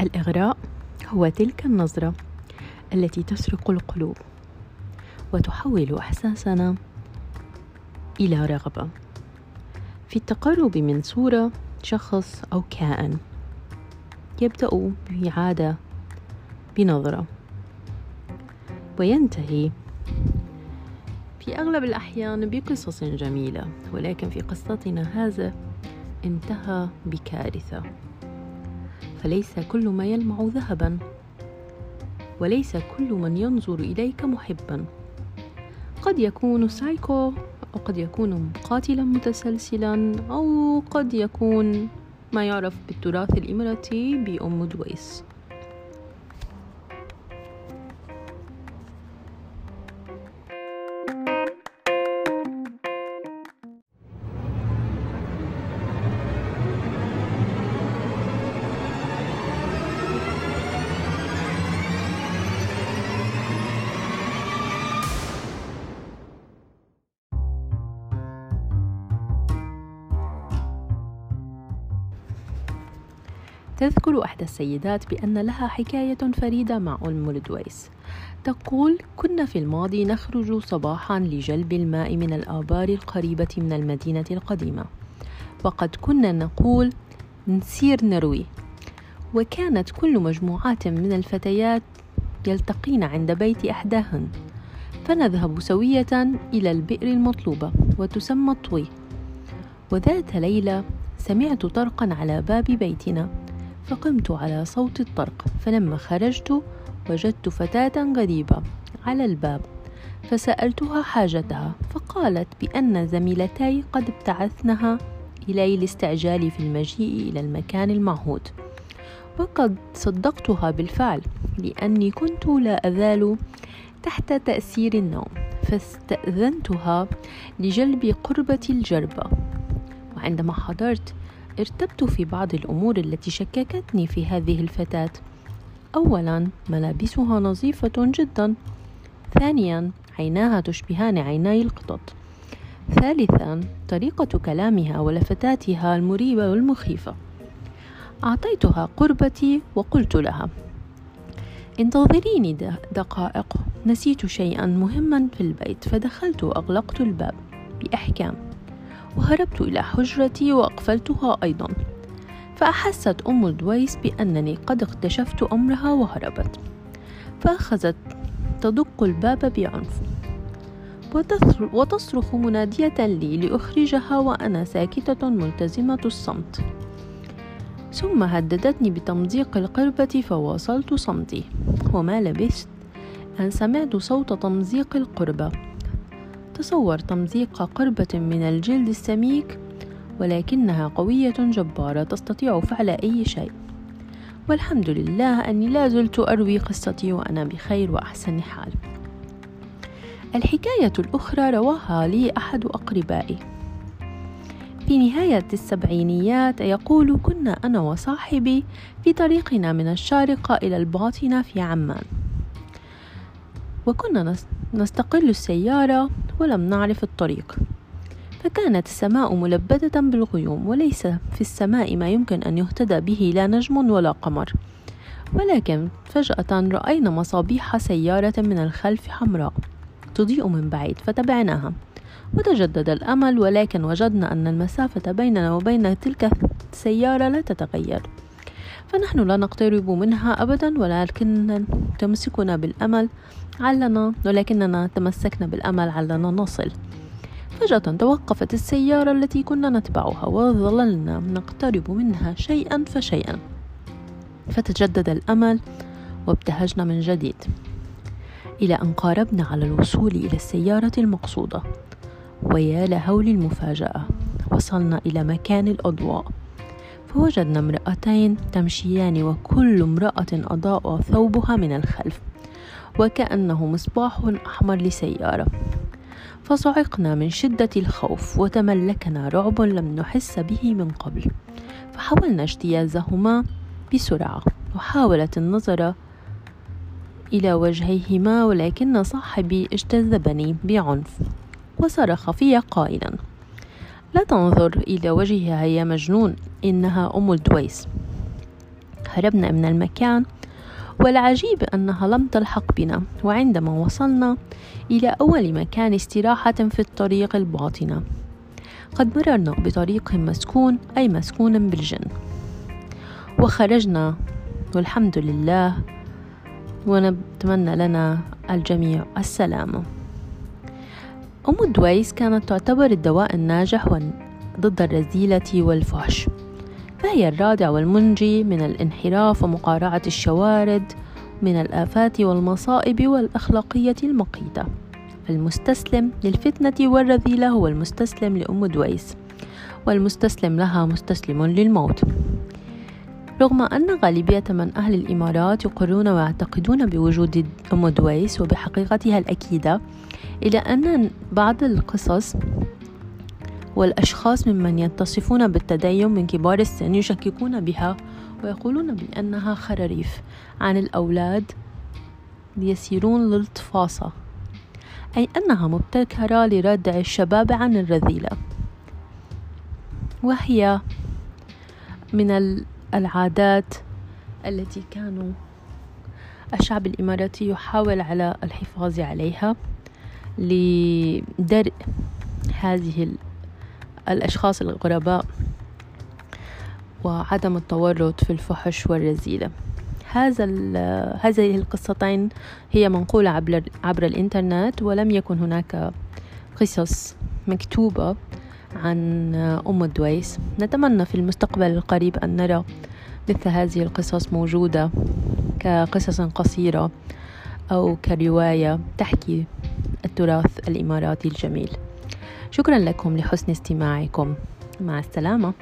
الإغراء هو تلك النظرة التي تسرق القلوب وتحول إحساسنا إلى رغبة. في التقرب من صورة شخص أو كائن يبدأ بعادة بنظرة وينتهي في أغلب الأحيان بقصص جميلة ولكن في قصتنا هذا انتهى بكارثة. فليس كل ما يلمع ذهبا وليس كل من ينظر إليك محبا. قد يكون سايكو أو قد يكون قاتلا متسلسلا أو قد يكون ما يعرف بالتراث الإماراتي بأم دويس. تذكر إحدى السيدات بأن لها حكاية فريدة مع أم الدويس. تقول كنا في الماضي نخرج صباحا لجلب الماء من الآبار القريبة من المدينة القديمة. وقد كنا نقول نسير نروي وكانت كل مجموعات من الفتيات يلتقين عند بيت إحداهن. فنذهب سوية إلى البئر المطلوبة وتسمى الطوي وذات ليلة سمعت طرقا على باب بيتنا. فقمت على صوت الطرق فلما خرجت وجدت فتاة غريبة على الباب فسألتها حاجتها فقالت بأن زميلتي قد ابتعثنها إلي لاستعجالي في المجيء إلى المكان المعهود. وقد صدقتها بالفعل لأني كنت لا أزال تحت تأثير النوم فاستأذنتها لجلب قربة الجربة. وعندما حضرت ارتبت في بعض الأمور التي شككتني في هذه الفتاة. أولا ملابسها نظيفة جدا. ثانيا عيناها تشبهان عيناي القطط. ثالثا طريقة كلامها ولفتاتها المريبة والمخيفة. أعطيتها قربتي وقلت لها انتظريني دقائق. نسيت شيئا مهما في البيت فدخلت وأغلقت الباب بإحكام. وهربت إلى حجرتي وأقفلتها أيضا. فأحست أم الدويس بأنني قد اكتشفت أمرها وهربت. فأخذت تدق الباب بعنف. وتصرخ منادية لي لأخرجها وأنا ساكتة ملتزمة الصمت. ثم هددتني بتمزيق القربة فواصلت صمتي. وما لبثت أن سمعت صوت تمزيق القربة. تصور تمزيق قربة من الجلد السميك ولكنها قوية جبارة تستطيع فعل أي شيء. والحمد لله أني لا زلت أروي قصتي وأنا بخير وأحسن حال. الحكاية الأخرى رواها لي أحد أقربائي. في نهاية السبعينيات يقول كنا أنا وصاحبي في طريقنا من الشارقة إلى الباطنة في عمان. وكنا نستقل السيارة ولم نعرف الطريق. فكانت السماء ملبدة بالغيوم وليس في السماء ما يمكن أن يهتدى به لا نجم ولا قمر. ولكن فجأة رأينا مصابيح سيارة من الخلف حمراء تضيء من بعيد فتبعناها. وتجدد الأمل ولكن وجدنا أن المسافة بيننا وبين تلك السيارة لا تتغير. فنحن لا نقترب منها أبدا ولكن تمسكنا بالأمل علنا ولكننا تمسكنا بالأمل علنا نصل. فجأة توقفت السيارة التي كنا نتبعها وظللنا نقترب منها شيئا فشيئا. فتجدد الأمل وابتهجنا من جديد إلى أن قاربنا على الوصول إلى السيارة المقصودة. ويا لهول المفاجأة وصلنا إلى مكان الأضواء. فوجدنا امرأتين تمشيان وكل امرأة أضاء ثوبها من الخلف وكأنه مصباح أحمر لسيارة. فصعقنا من شدة الخوف وتملكنا رعب لم نحس به من قبل. فحاولنا اجتيازهما بسرعة وحاولت النظر إلى وجهيهما ولكن صاحبي اجتذبني بعنف وصرخ في قائلا لا تنظر إلى وجهها يا مجنون إنها أم الدويس. هربنا من المكان والعجيب أنها لم تلحق بنا. وعندما وصلنا إلى أول مكان استراحة في الطريق الباطنة. قد مررنا بطريق مسكون أي مسكون بالجن. وخرجنا والحمد لله ونتمنى لنا الجميع السلامة. أم دويس كانت تعتبر الدواء الناجح ضد الرذيلة والفحش فهي الرادع والمنجي من الانحراف ومقارعة الشوارد من الآفات والمصائب والأخلاقية المقيتة المستسلم للفتنة والرذيلة هو المستسلم لأم دويس والمستسلم لها مستسلم للموت. رغم أن غالبية من أهل الإمارات يقرون ويعتقدون بوجود أم دويس وبحقيقتها الأكيدة إلى أن بعض القصص والأشخاص ممن يتصفون بالتدين من كبار السن يشككون بها ويقولون بأنها خراريف عن الأولاد ليسيرون للطفاسة أي أنها مبتكرة لردع الشباب عن الرذيلة. وهي من العادات التي كانوا الشعب الإماراتي يحاول على الحفاظ عليها لدرء هذه الأشخاص الغرباء وعدم التورط في الفحش والرذيلة هذا هذه القصتين هي منقولة عبر, عبر الإنترنت ولم يكن هناك قصص مكتوبة عن أم الدويس. نتمنى في المستقبل القريب أن نرى مثل هذه القصص موجودة كقصص قصيرة أو كرواية تحكي التراث الإماراتي الجميل. شكرا لكم لحسن استماعكم. مع السلامة.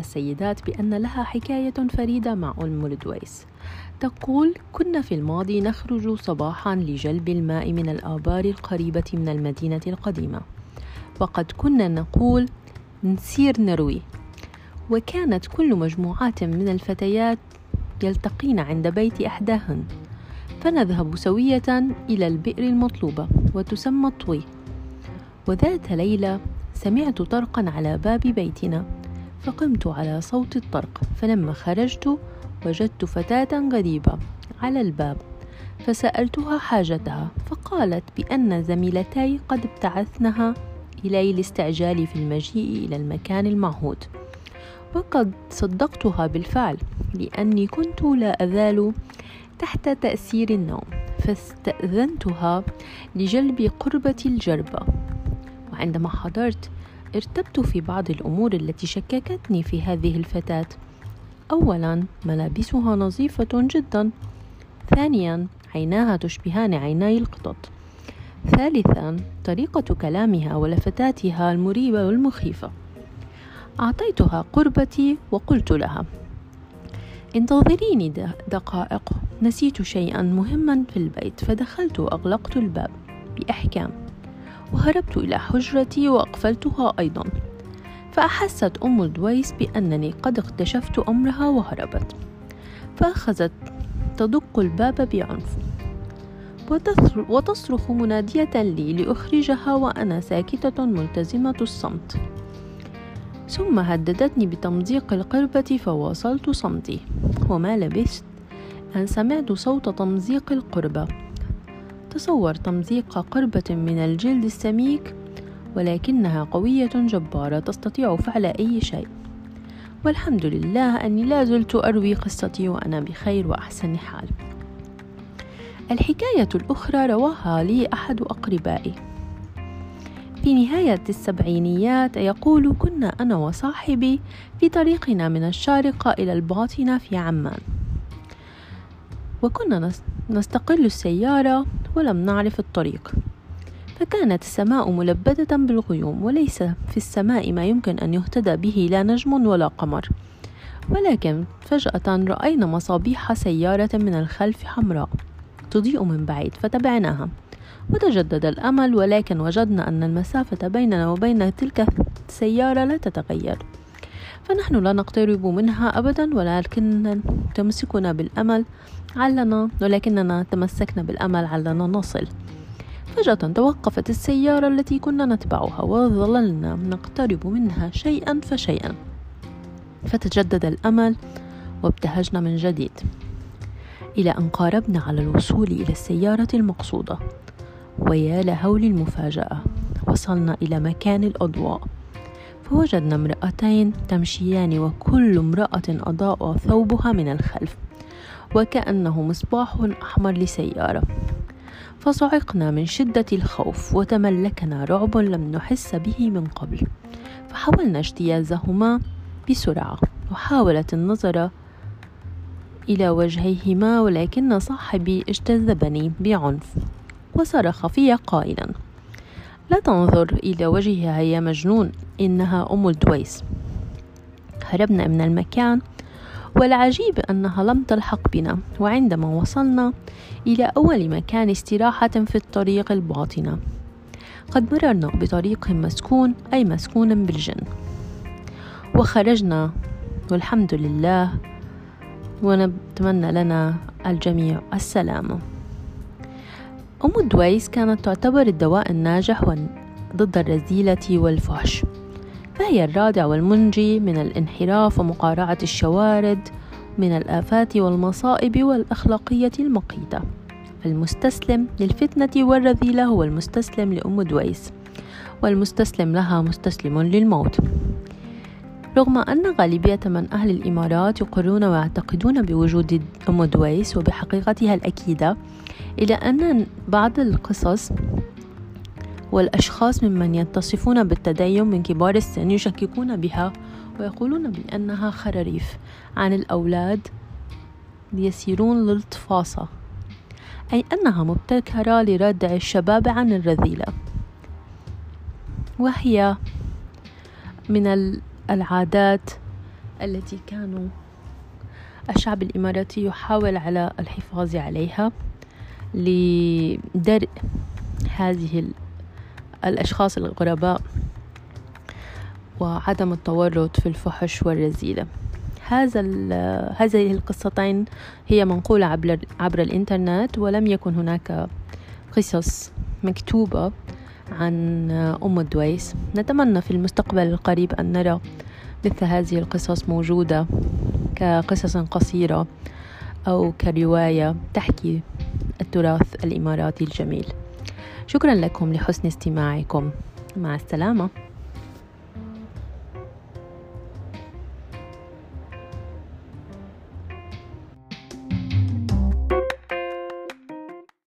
السيدات بأن لها حكاية فريدة مع أم الدويس. تقول كنا في الماضي نخرج صباحا لجلب الماء من الآبار القريبة من المدينة القديمة. وقد كنا نقول نسير نروي وكانت كل مجموعات من الفتيات يلتقين عند بيت إحداهن. فنذهب سوية إلى البئر المطلوبة وتسمى الطوي. وذات ليلة سمعت طرقا على باب بيتنا. فقمت على صوت الطرق فلما خرجت وجدت فتاة غريبة على الباب فسألتها حاجتها فقالت بأن زميلتي قد ابتعثنها إلي لاستعجالي في المجيء إلى المكان المعهود. وقد صدقتها بالفعل لأني كنت لا أزال تحت تأثير النوم فاستأذنتها لجلب قربة الجربة. وعندما حضرت ارتبت في بعض الأمور التي شككتني في هذه الفتاة. أولا ملابسها نظيفة جدا. ثانيا عيناها تشبهان عيناي القطط. ثالثا طريقة كلامها ولفتاتها المريبة والمخيفة. أعطيتها قربتي وقلت لها انتظريني دقائق. نسيت شيئا مهما في البيت فدخلت وأغلقت الباب بإحكام. وهربت إلى حجرتي وأقفلتها أيضا. فأحست أم الدويس بأنني قد اكتشفت أمرها وهربت. فأخذت تدق الباب بعنف. وتصرخ منادية لي لأخرجها وأنا ساكتة ملتزمة الصمت. ثم هددتني بتمزيق القربة فواصلت صمتي. وما لبثت أن سمعت صوت تمزيق القربة. تصور تمزيق قربة من الجلد السميك ولكنها قوية جبارة تستطيع فعل أي شيء. والحمد لله أني لا زلت أروي قصتي وأنا بخير وأحسن حال. الحكاية الأخرى رواها لي أحد أقربائي. في نهاية السبعينيات يقول كنا أنا وصاحبي في طريقنا من الشارقة إلى الباطنة في عمان. وكنا نستقل السيارة ولم نعرف الطريق. فكانت السماء ملبدة بالغيوم وليس في السماء ما يمكن أن يهتدى به لا نجم ولا قمر. ولكن فجأة رأينا مصابيح سيارة من الخلف حمراء تضيء من بعيد فتبعناها. وتجدد الأمل ولكن وجدنا أن المسافة بيننا وبين تلك السيارة لا تتغير. فنحن لا نقترب منها أبدا ولكن تمسكنا بالأمل علنا ولكننا تمسكنا بالأمل علنا نصل. فجأة توقفت السيارة التي كنا نتبعها وظللنا نقترب منها شيئا فشيئا. فتجدد الأمل وابتهجنا من جديد إلى أن قاربنا على الوصول إلى السيارة المقصودة. ويا لهول المفاجأة وصلنا إلى مكان الأضواء. فوجدنا امرأتين تمشيان وكل امرأة أضاء ثوبها من الخلف وكأنه مصباح أحمر لسيارة. فصعقنا من شدة الخوف وتملكنا رعب لم نحس به من قبل. فحاولنا اجتيازهما بسرعة وحاولت النظر إلى وجهيهما ولكن صاحبي اجتذبني بعنف وصرخ في قائلا لا تنظر إلى وجهها يا مجنون إنها أم الدويس. هربنا من المكان والعجيب أنها لم تلحق بنا. وعندما وصلنا إلى أول مكان استراحة في الطريق الباطنة قد مررنا بطريق مسكون أي مسكون بالجن. وخرجنا والحمد لله ونتمنى لنا الجميع السلامة أم الدويس كانت تعتبر الدواء الناجح ضد الرذيلة والفحش فهي الرادع والمنجي من الانحراف ومقارعة الشوارد من الآفات والمصائب والأخلاقية المقيتة. المستسلم للفتنة والرذيلة هو المستسلم لأم دويس والمستسلم لها مستسلم للموت. رغم أن غالبية من أهل الإمارات يقرون ويعتقدون بوجود أم دويس وبحقيقتها الأكيدة إلى أن بعض القصص والأشخاص ممن يتصفون بالتدين من كبار السن يشككون بها ويقولون بأنها خراريف عن الأولاد ليسيرون للطفاسة أي أنها مبتكرة لردع الشباب عن الرذيلة. وهي من العادات التي كانوا الشعب الإماراتي يحاول على الحفاظ عليها. لدرء هذه الأشخاص الغرباء وعدم التورط في الفحش والرذيلة هذا هذه القصتين هي منقولة عبر, عبر الإنترنت ولم يكن هناك قصص مكتوبة عن أم الدويس. نتمنى في المستقبل القريب أن نرى مثل هذه القصص موجودة كقصص قصيرة أو كرواية تحكي التراث الإماراتي الجميل. شكرا لكم لحسن استماعكم. مع السلامة.